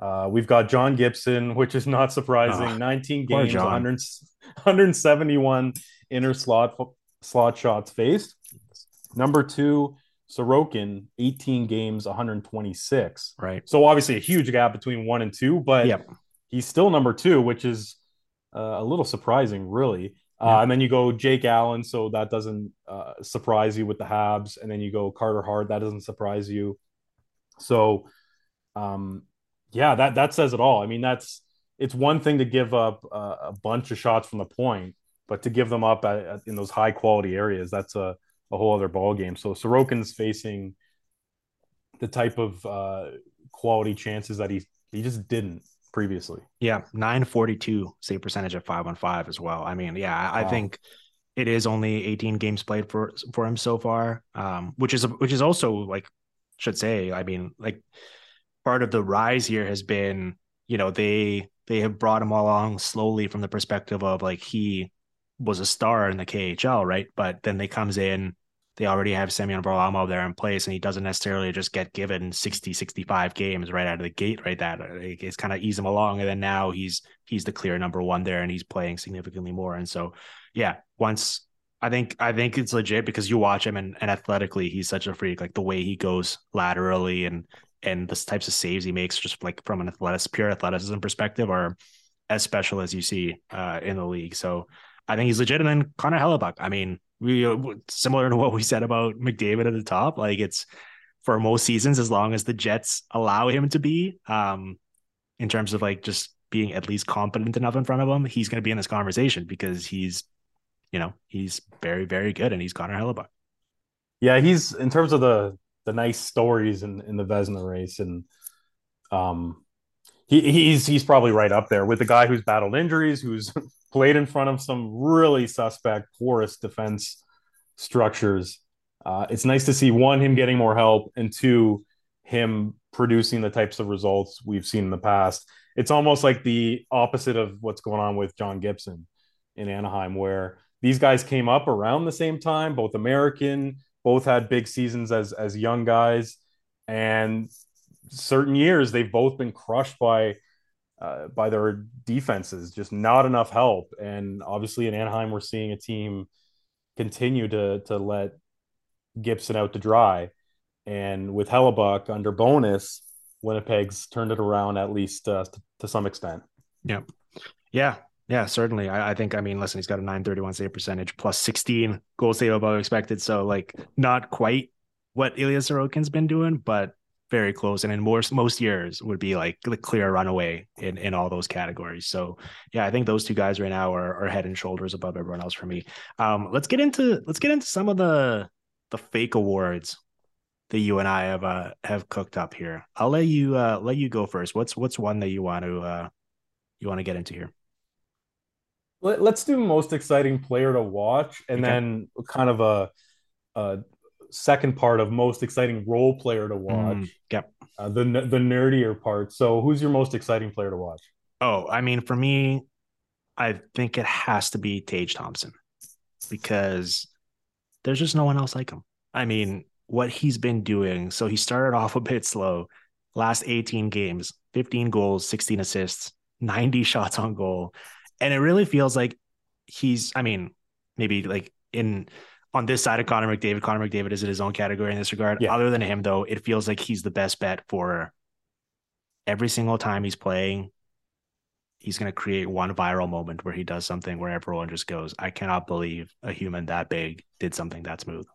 S2: Uh, we've got John Gibson, which is not surprising.
S1: Ah,
S2: 19 games,
S1: John.
S2: 100, 171 inner slot slot shots faced. Number two, Sorokin, 18 games, 126.
S1: Right.
S2: So obviously a huge gap between one and two, but
S1: Yep.
S2: he's still number two, which is uh, a little surprising, really. Uh,
S1: Yeah.
S2: And then you go Jake Allen, so that doesn't uh, surprise you with the Habs, and then you go Carter Hart, that doesn't surprise you. So, um, yeah, that that says it all. I mean, that's it's one thing to give up uh, a bunch of shots from the point, but to give them up at, at- in those high quality areas, that's a, a whole other ball game. So Sorokin's facing the type of uh, quality chances that he he just didn't previously.
S1: Yeah, 942 save percentage at five on five as well. I mean, yeah, I, I think it is only 18 games played for for him so far. Um, which is which is also like should say, I mean, like part of the rise here has been, you know, they they have brought him along slowly from the perspective of like he was a star in the KHL, right? But then they comes in, they already have Semyon Varlamov there in place, and he doesn't necessarily just get given 60, 65 games right out of the gate, right? That it's kind of ease him along. And then now he's he's the clear number one there and he's playing significantly more. And so yeah, once I think I think it's legit because you watch him and, and athletically he's such a freak. Like the way he goes laterally and and the types of saves he makes just like from an athletic pure athleticism perspective are as special as you see uh, in the league. So I think he's legit. And then Connor Hellebuyck. I mean, we uh, similar to what we said about McDavid at the top. Like it's for most seasons, as long as the Jets allow him to be, um, in terms of like just being at least competent enough in front of him, he's going to be in this conversation because he's, you know, he's very very good and he's Connor Hellebuyck.
S2: Yeah, he's in terms of the the nice stories in, in the Vezina race, and um, he he's he's probably right up there with the guy who's battled injuries, who's [LAUGHS] played in front of some really suspect, porous defense structures. Uh, it's nice to see one him getting more help, and two him producing the types of results we've seen in the past. It's almost like the opposite of what's going on with John Gibson in Anaheim, where these guys came up around the same time, both American, both had big seasons as as young guys, and certain years they've both been crushed by uh, by their defenses, just not enough help. And obviously in Anaheim, we're seeing a team continue to to let Gibson out to dry. And with Hellebuyck under Bowness, Winnipeg's turned it around at least uh, to, to some extent.
S1: Yeah. Yeah. Yeah, certainly. I, I think, I mean, listen, he's got a 931 save percentage plus 16 goal save above expected. So, like, not quite what Ilya Sorokin's been doing, but very close. And in most, most years would be like the clear runaway in, in all those categories. So, yeah, I think those two guys right now are, are head and shoulders above everyone else for me. Um, let's get into, let's get into some of the, the fake awards that you and I have, uh, have cooked up here. I'll let you, uh, let you go first. What's, what's one that you want to, uh, you want to get into here?
S2: Let, us do most exciting player to watch, and
S1: Okay.
S2: then kind of a, a second part of most exciting role player to watch.
S1: Mm, yep.
S2: Uh, the the nerdier part. So, who's your most exciting player to watch?
S1: Oh, I mean, for me, I think it has to be Tage Thompson because there's just no one else like him. I mean, what he's been doing. So he started off a bit slow. Last 18 games, 15 goals, 16 assists, 90 [LAUGHS] shots on goal. And it really feels like he's, I mean, maybe like in on this side of Connor McDavid, Connor McDavid is in his own category in this regard.
S2: Yeah.
S1: Other than him, though, it feels like he's the best bet for every single time he's playing. He's going to create one viral moment where he does something where everyone just goes, I cannot believe a human that big did something that smooth.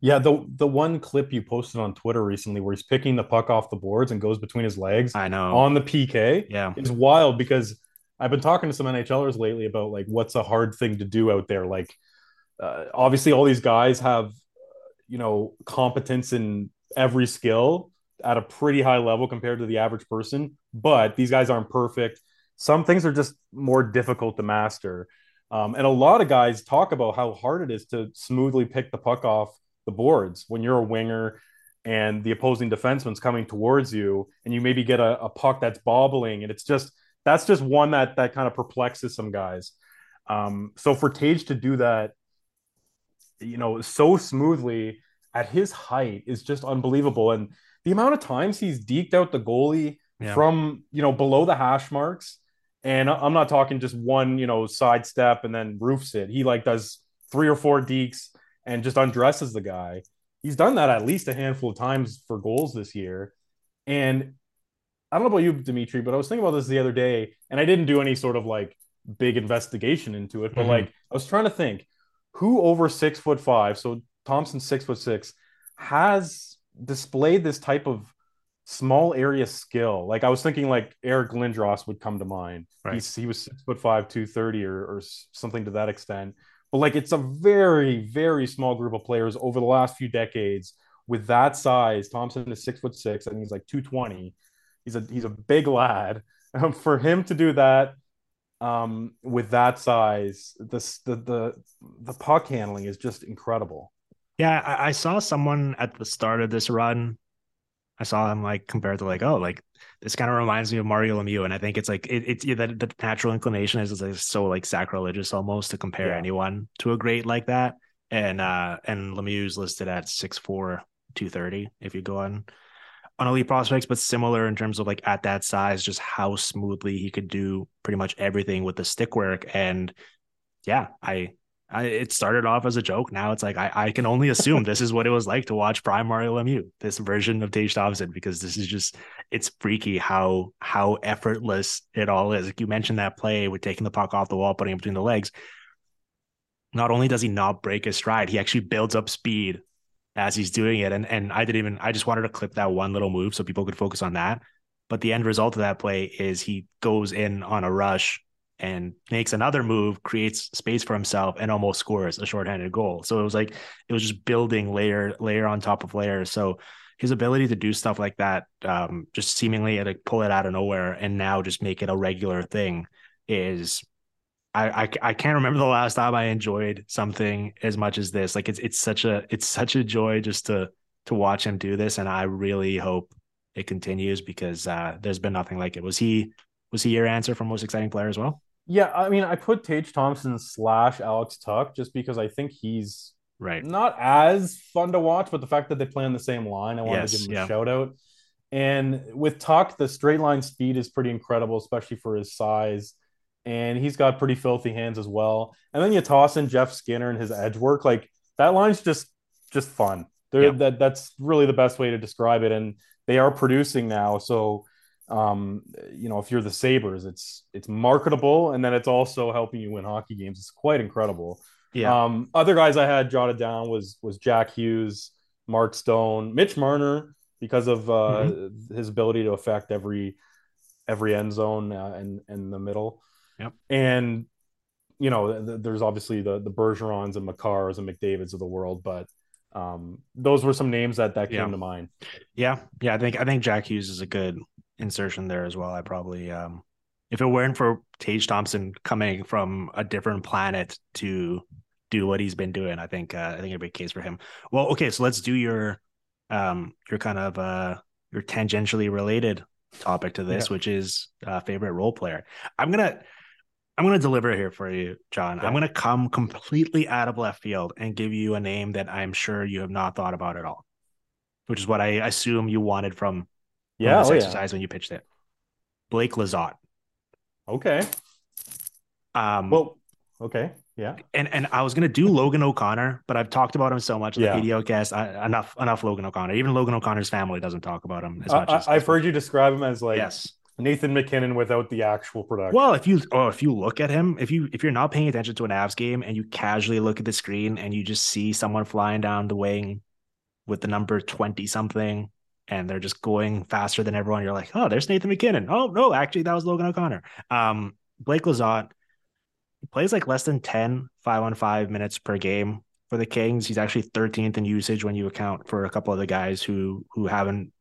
S2: Yeah, the the one clip you posted on Twitter recently where he's picking the puck off the boards and goes between his legs
S1: I know.
S2: on the PK
S1: yeah.
S2: is wild because I've been talking to some NHLers lately about like what's a hard thing to do out there. Like, uh, obviously, all these guys have, you know, competence in every skill at a pretty high level compared to the average person, but these guys aren't perfect. Some things are just more difficult to master. Um, and a lot of guys talk about how hard it is to smoothly pick the puck off the boards when you're a winger and the opposing defenseman's coming towards you and you maybe get a, a puck that's bobbling and it's just that's just one that that kind of perplexes some guys. Um, so for tage to do that you know so smoothly at his height is just unbelievable. And the amount of times he's deked out the goalie
S1: Yeah.
S2: from you know below the hash marks and i'm not talking just one you know sidestep and then roofs it. He like does three or four dekes and just undresses the guy. He's done that at least a handful of times for goals this year. And i don't know about you dimitri but i was thinking about this the other day and i didn't do any sort of like big investigation into it but
S1: Mhm.
S2: like i was trying to think who over six foot five so Thompson six foot six has displayed this type of small area skill. Like I was thinking, like Eric Lindros would come to mind.
S1: Right.
S2: He's, he was six foot five, two thirty, or or something to that extent. But like it's a very very small group of players over the last few decades with that size. Thompson is six foot six. I think he's like two twenty. He's a he's a big lad. [LAUGHS] Um, for him to do that um, with that size, this the the the puck handling is just incredible.
S1: Yeah, I, I saw someone at the start of this run. I saw him like compared to like, oh, like this kind of reminds me of Mario Lemieux, and I think it's like it, it's yeah, the, the natural inclination is, is like so like sacrilegious almost to compare
S2: Yeah.
S1: anyone to a great like that. And uh and Lemieux's listed at 6'4", 230 if you go on on elite prospects, but similar in terms of like at that size, just how smoothly he could do pretty much everything with the stick work. And yeah, I I, it started off as a joke. Now it's like I, I can only assume [LAUGHS] this is what it was like to watch Prime Mario Lemieux, this version of Tage Thompson, because this is just it's freaky how how effortless it all is. Like you mentioned that play with taking the puck off the wall, putting it between the legs. Not only does he not break his stride, he actually builds up speed as he's doing it. And and I didn't even I just wanted to clip that one little move so people could focus on that. But the end result of that play is he goes in on a rush and makes another move, creates space for himself, and almost scores a shorthanded goal. So it was like it was just building layer layer on top of layer. So his ability to do stuff like that, um, just seemingly like pull it out of nowhere and now just make it a regular thing, is I, I I can't remember the last time I enjoyed something as much as this. Like it's it's such a it's such a joy just to to watch him do this, and I really hope it continues because uh, there's been nothing like it. Was he was he your answer for most exciting player as well?
S2: Yeah, I mean, I put Tage Thompson slash Alex Tuch just because I think he's
S1: Right.
S2: not as fun to watch, but the fact that they play on the same line, I wanted
S1: Yes,
S2: to give him
S1: yeah.
S2: a shout out. And with Tuch, the straight line speed is pretty incredible, especially for his size. And he's got pretty filthy hands as well. And then you toss in Jeff Skinner and his edge work, like that line's just just fun.
S1: Yeah.
S2: that that's really the best way to describe it. And they are producing now, so um, you know, if you're the Sabres, it's it's marketable, and then it's also helping you win hockey games. It's quite incredible.
S1: Yeah.
S2: Um, other guys I had jotted down was was Jack Hughes, Mark Stone, Mitch Marner because of uh, his ability to affect every every end zone uh, in in the middle.
S1: Yep.
S2: And you know, th- th- there's obviously the the Bergerons and Makars and McDavids of the world, but um, those were some names that that came
S1: Yeah.
S2: to mind.
S1: Yeah, yeah. I think I think Jack Hughes is a good insertion there as well. I probably, um, if it weren't for Tage Thompson coming from a different planet to do what he's been doing, I think uh, I think it'd be a case for him. Well, okay, so let's do your um your kind of uh your tangentially related topic to this,
S2: Yeah.
S1: which is uh, favorite role player. I'm gonna I'm gonna deliver here for you, John.
S2: Yeah.
S1: I'm gonna come completely out of left field and give you a name that I'm sure you have not thought about at all, which is what I assume you wanted from, from
S2: Yeah,
S1: this
S2: oh, yeah.
S1: exercise when you pitched it. Blake Lizotte.
S2: Okay.
S1: Um,
S2: Well, okay. Yeah.
S1: and and I was gonna do Logan O'Connor, but I've talked about him so much in
S2: Yeah.
S1: the video cast. I, enough, enough Logan O'Connor. Even Logan O'Connor's family doesn't talk about him as
S2: I,
S1: much. as,
S2: I, have heard you describe him as like
S1: yes.
S2: Nathan MacKinnon without the actual production.
S1: Well, if you oh, if you look at him, if you if you're not paying attention to an Avs game and you casually look at the screen and you just see someone flying down the wing with the number twenty something, and they're just going faster than everyone, you're like, oh, there's Nathan MacKinnon. Oh no, actually that was Logan O'Connor. Um, Blake he plays like less than 10 five on five minutes per game for the Kings. He's actually 13th in usage when you account for a couple of the guys who who haven't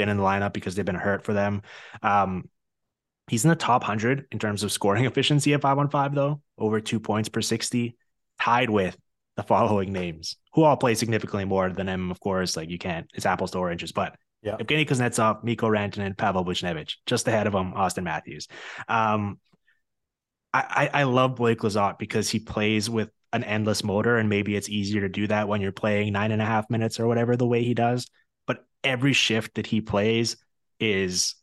S1: been in the lineup because they've been hurt for them. Um, he's in the top 100 in terms of scoring [LAUGHS] efficiency at five on five, though, over two points per 60, tied with the following names, who all play significantly more than him, of course. Like you can't, it's apples to oranges, but
S2: Yeah.
S1: Evgeny Kuznetsov, Mikko Rantanen, Pavel Buchnevich, just ahead of him, Auston Matthews. Um, I, I I love Blake Lizotte because he plays with an endless motor, and maybe it's easier to do that when you're playing nine and a half minutes or whatever the way he does. But every shift that he plays is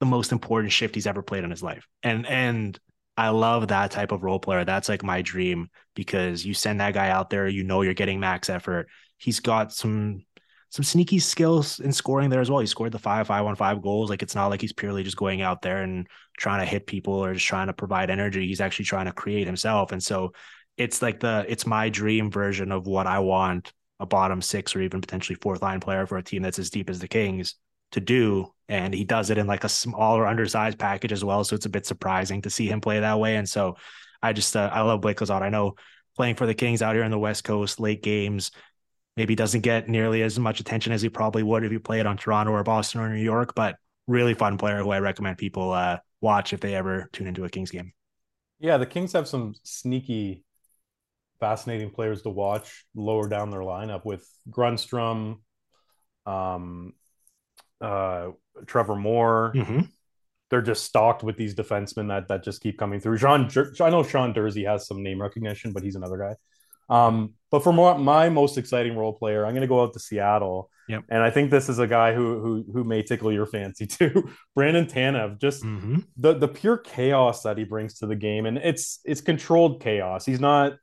S1: the most important shift he's ever played in his life. And and I love that type of role player. That's like my dream because you send that guy out there, you know you're getting max effort. He's got some some sneaky skills in scoring there as well. He scored the five five five goals. Like it's not like he's purely just going out there and trying to hit people or just trying to provide energy. He's actually trying to create himself. And so it's like the it's my dream version of what I want a bottom six or even potentially fourth line player for a team that's as deep as the Kings to do. And he does it in like a smaller, undersized package as well. So it's a bit surprising to see him play that way. And so I just uh, I love Blake Lizotte. I know playing for the Kings out here on the West Coast, late games, maybe doesn't get nearly as much attention as he probably would if he played on Toronto or Boston or New York, but really fun player who I recommend people uh, watch if they ever tune into a Kings game.
S2: Yeah, the Kings have some sneaky, fascinating players to watch lower down their lineup with Grundstrom, um, uh, Trevor Moore.
S1: Mm-hmm.
S2: They're just stocked with these defensemen that that just keep coming through. Sean, I know Sean Durzi has some name recognition, but he's another guy. Um, but for more, my most exciting role player, I'm going to go out to Seattle.
S1: Yep.
S2: And I think this is a guy who who who may tickle your fancy [LAUGHS] too. Brandon Tanev, just
S1: Mm-hmm.
S2: the the pure chaos that he brings to the game, and it's it's controlled chaos. He's not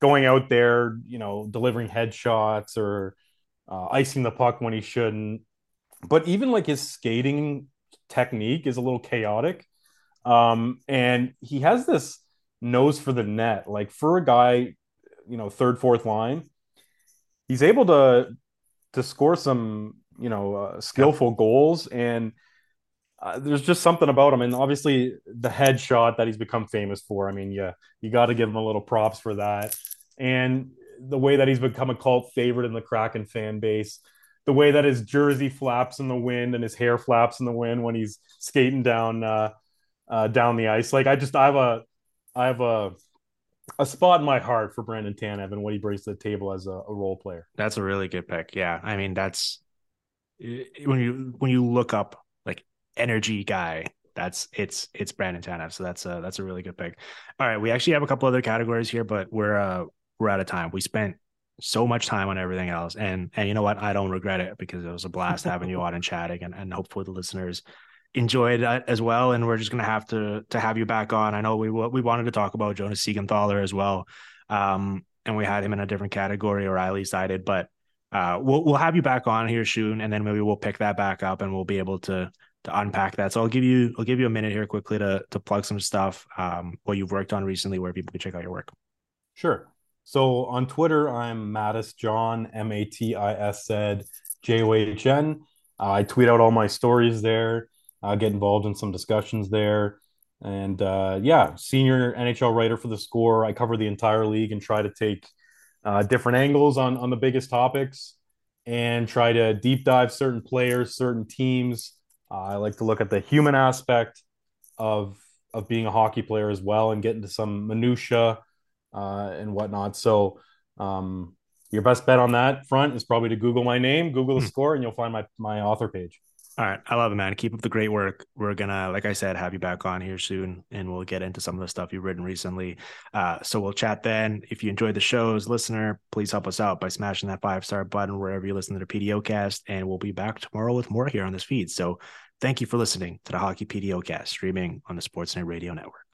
S2: going out there, you know, delivering headshots or uh, icing the puck when he shouldn't. But even like his skating technique is a little chaotic, um, and he has this nose for the net. Like for a guy, you know, third fourth line, he's able to to score some you know uh, skillful goals and uh, there's just something about him and obviously the headshot that he's become famous for i mean yeah you got to give him a little props for that and the way that he's become a cult favorite in the kraken fan base the way that his jersey flaps in the wind and his hair flaps in the wind when he's skating down uh, uh, down the ice like i just i have a i have a a spot in my heart for Brandon Tanev and what he brings to the table as a, a role player.
S1: That's a really good pick. Yeah. I mean, that's when you when you look up energy guy, that's it's it's Brandon Tanev. So that's a that's a really good pick. All right. We actually have a couple other categories here, but we're uh we're out of time. We spent so much time on everything else. And and you know what? I don't regret it because it was a blast having you [LAUGHS] on and chatting and, and hopefully the listeners enjoyed it as well. And we're just gonna have to to have you back on. I know we we wanted to talk about Jonas Siegenthaler as well. Um, and we had him in a different category, or at least I did, but uh, we'll we'll have you back on here soon, and then maybe we'll pick that back up, and we'll be able to to unpack that. So I'll give you I'll give you a minute here quickly to to plug some stuff, um, what you've worked on recently, where people can check out your work.
S2: Sure. So on Twitter, I'm Matisz John, M A T I S Z J O H N. I tweet out all my stories there. I get involved in some discussions there. And uh, yeah, senior NHL writer for the score. I cover the entire league and try to take uh, different angles on, on the biggest topics and try to deep dive certain players, certain teams. Uh, I like to look at the human aspect of of being a hockey player as well and get into some minutia uh, and whatnot. So um, your best bet on that front is probably to Google my name, Google the score, and you'll find my my author page.
S1: All right. I love it, man. Keep up the great work. We're going to, like I said, have you back on here soon and we'll get into some of the stuff you've written recently. Uh, so we'll chat then. If you enjoyed the shows, listener, please help us out by smashing that five star button wherever you listen to the PDOcast. And we'll be back tomorrow with more here on this feed. So thank you for listening to the Hockey PDOcast streaming on the Sportsnet Radio Network.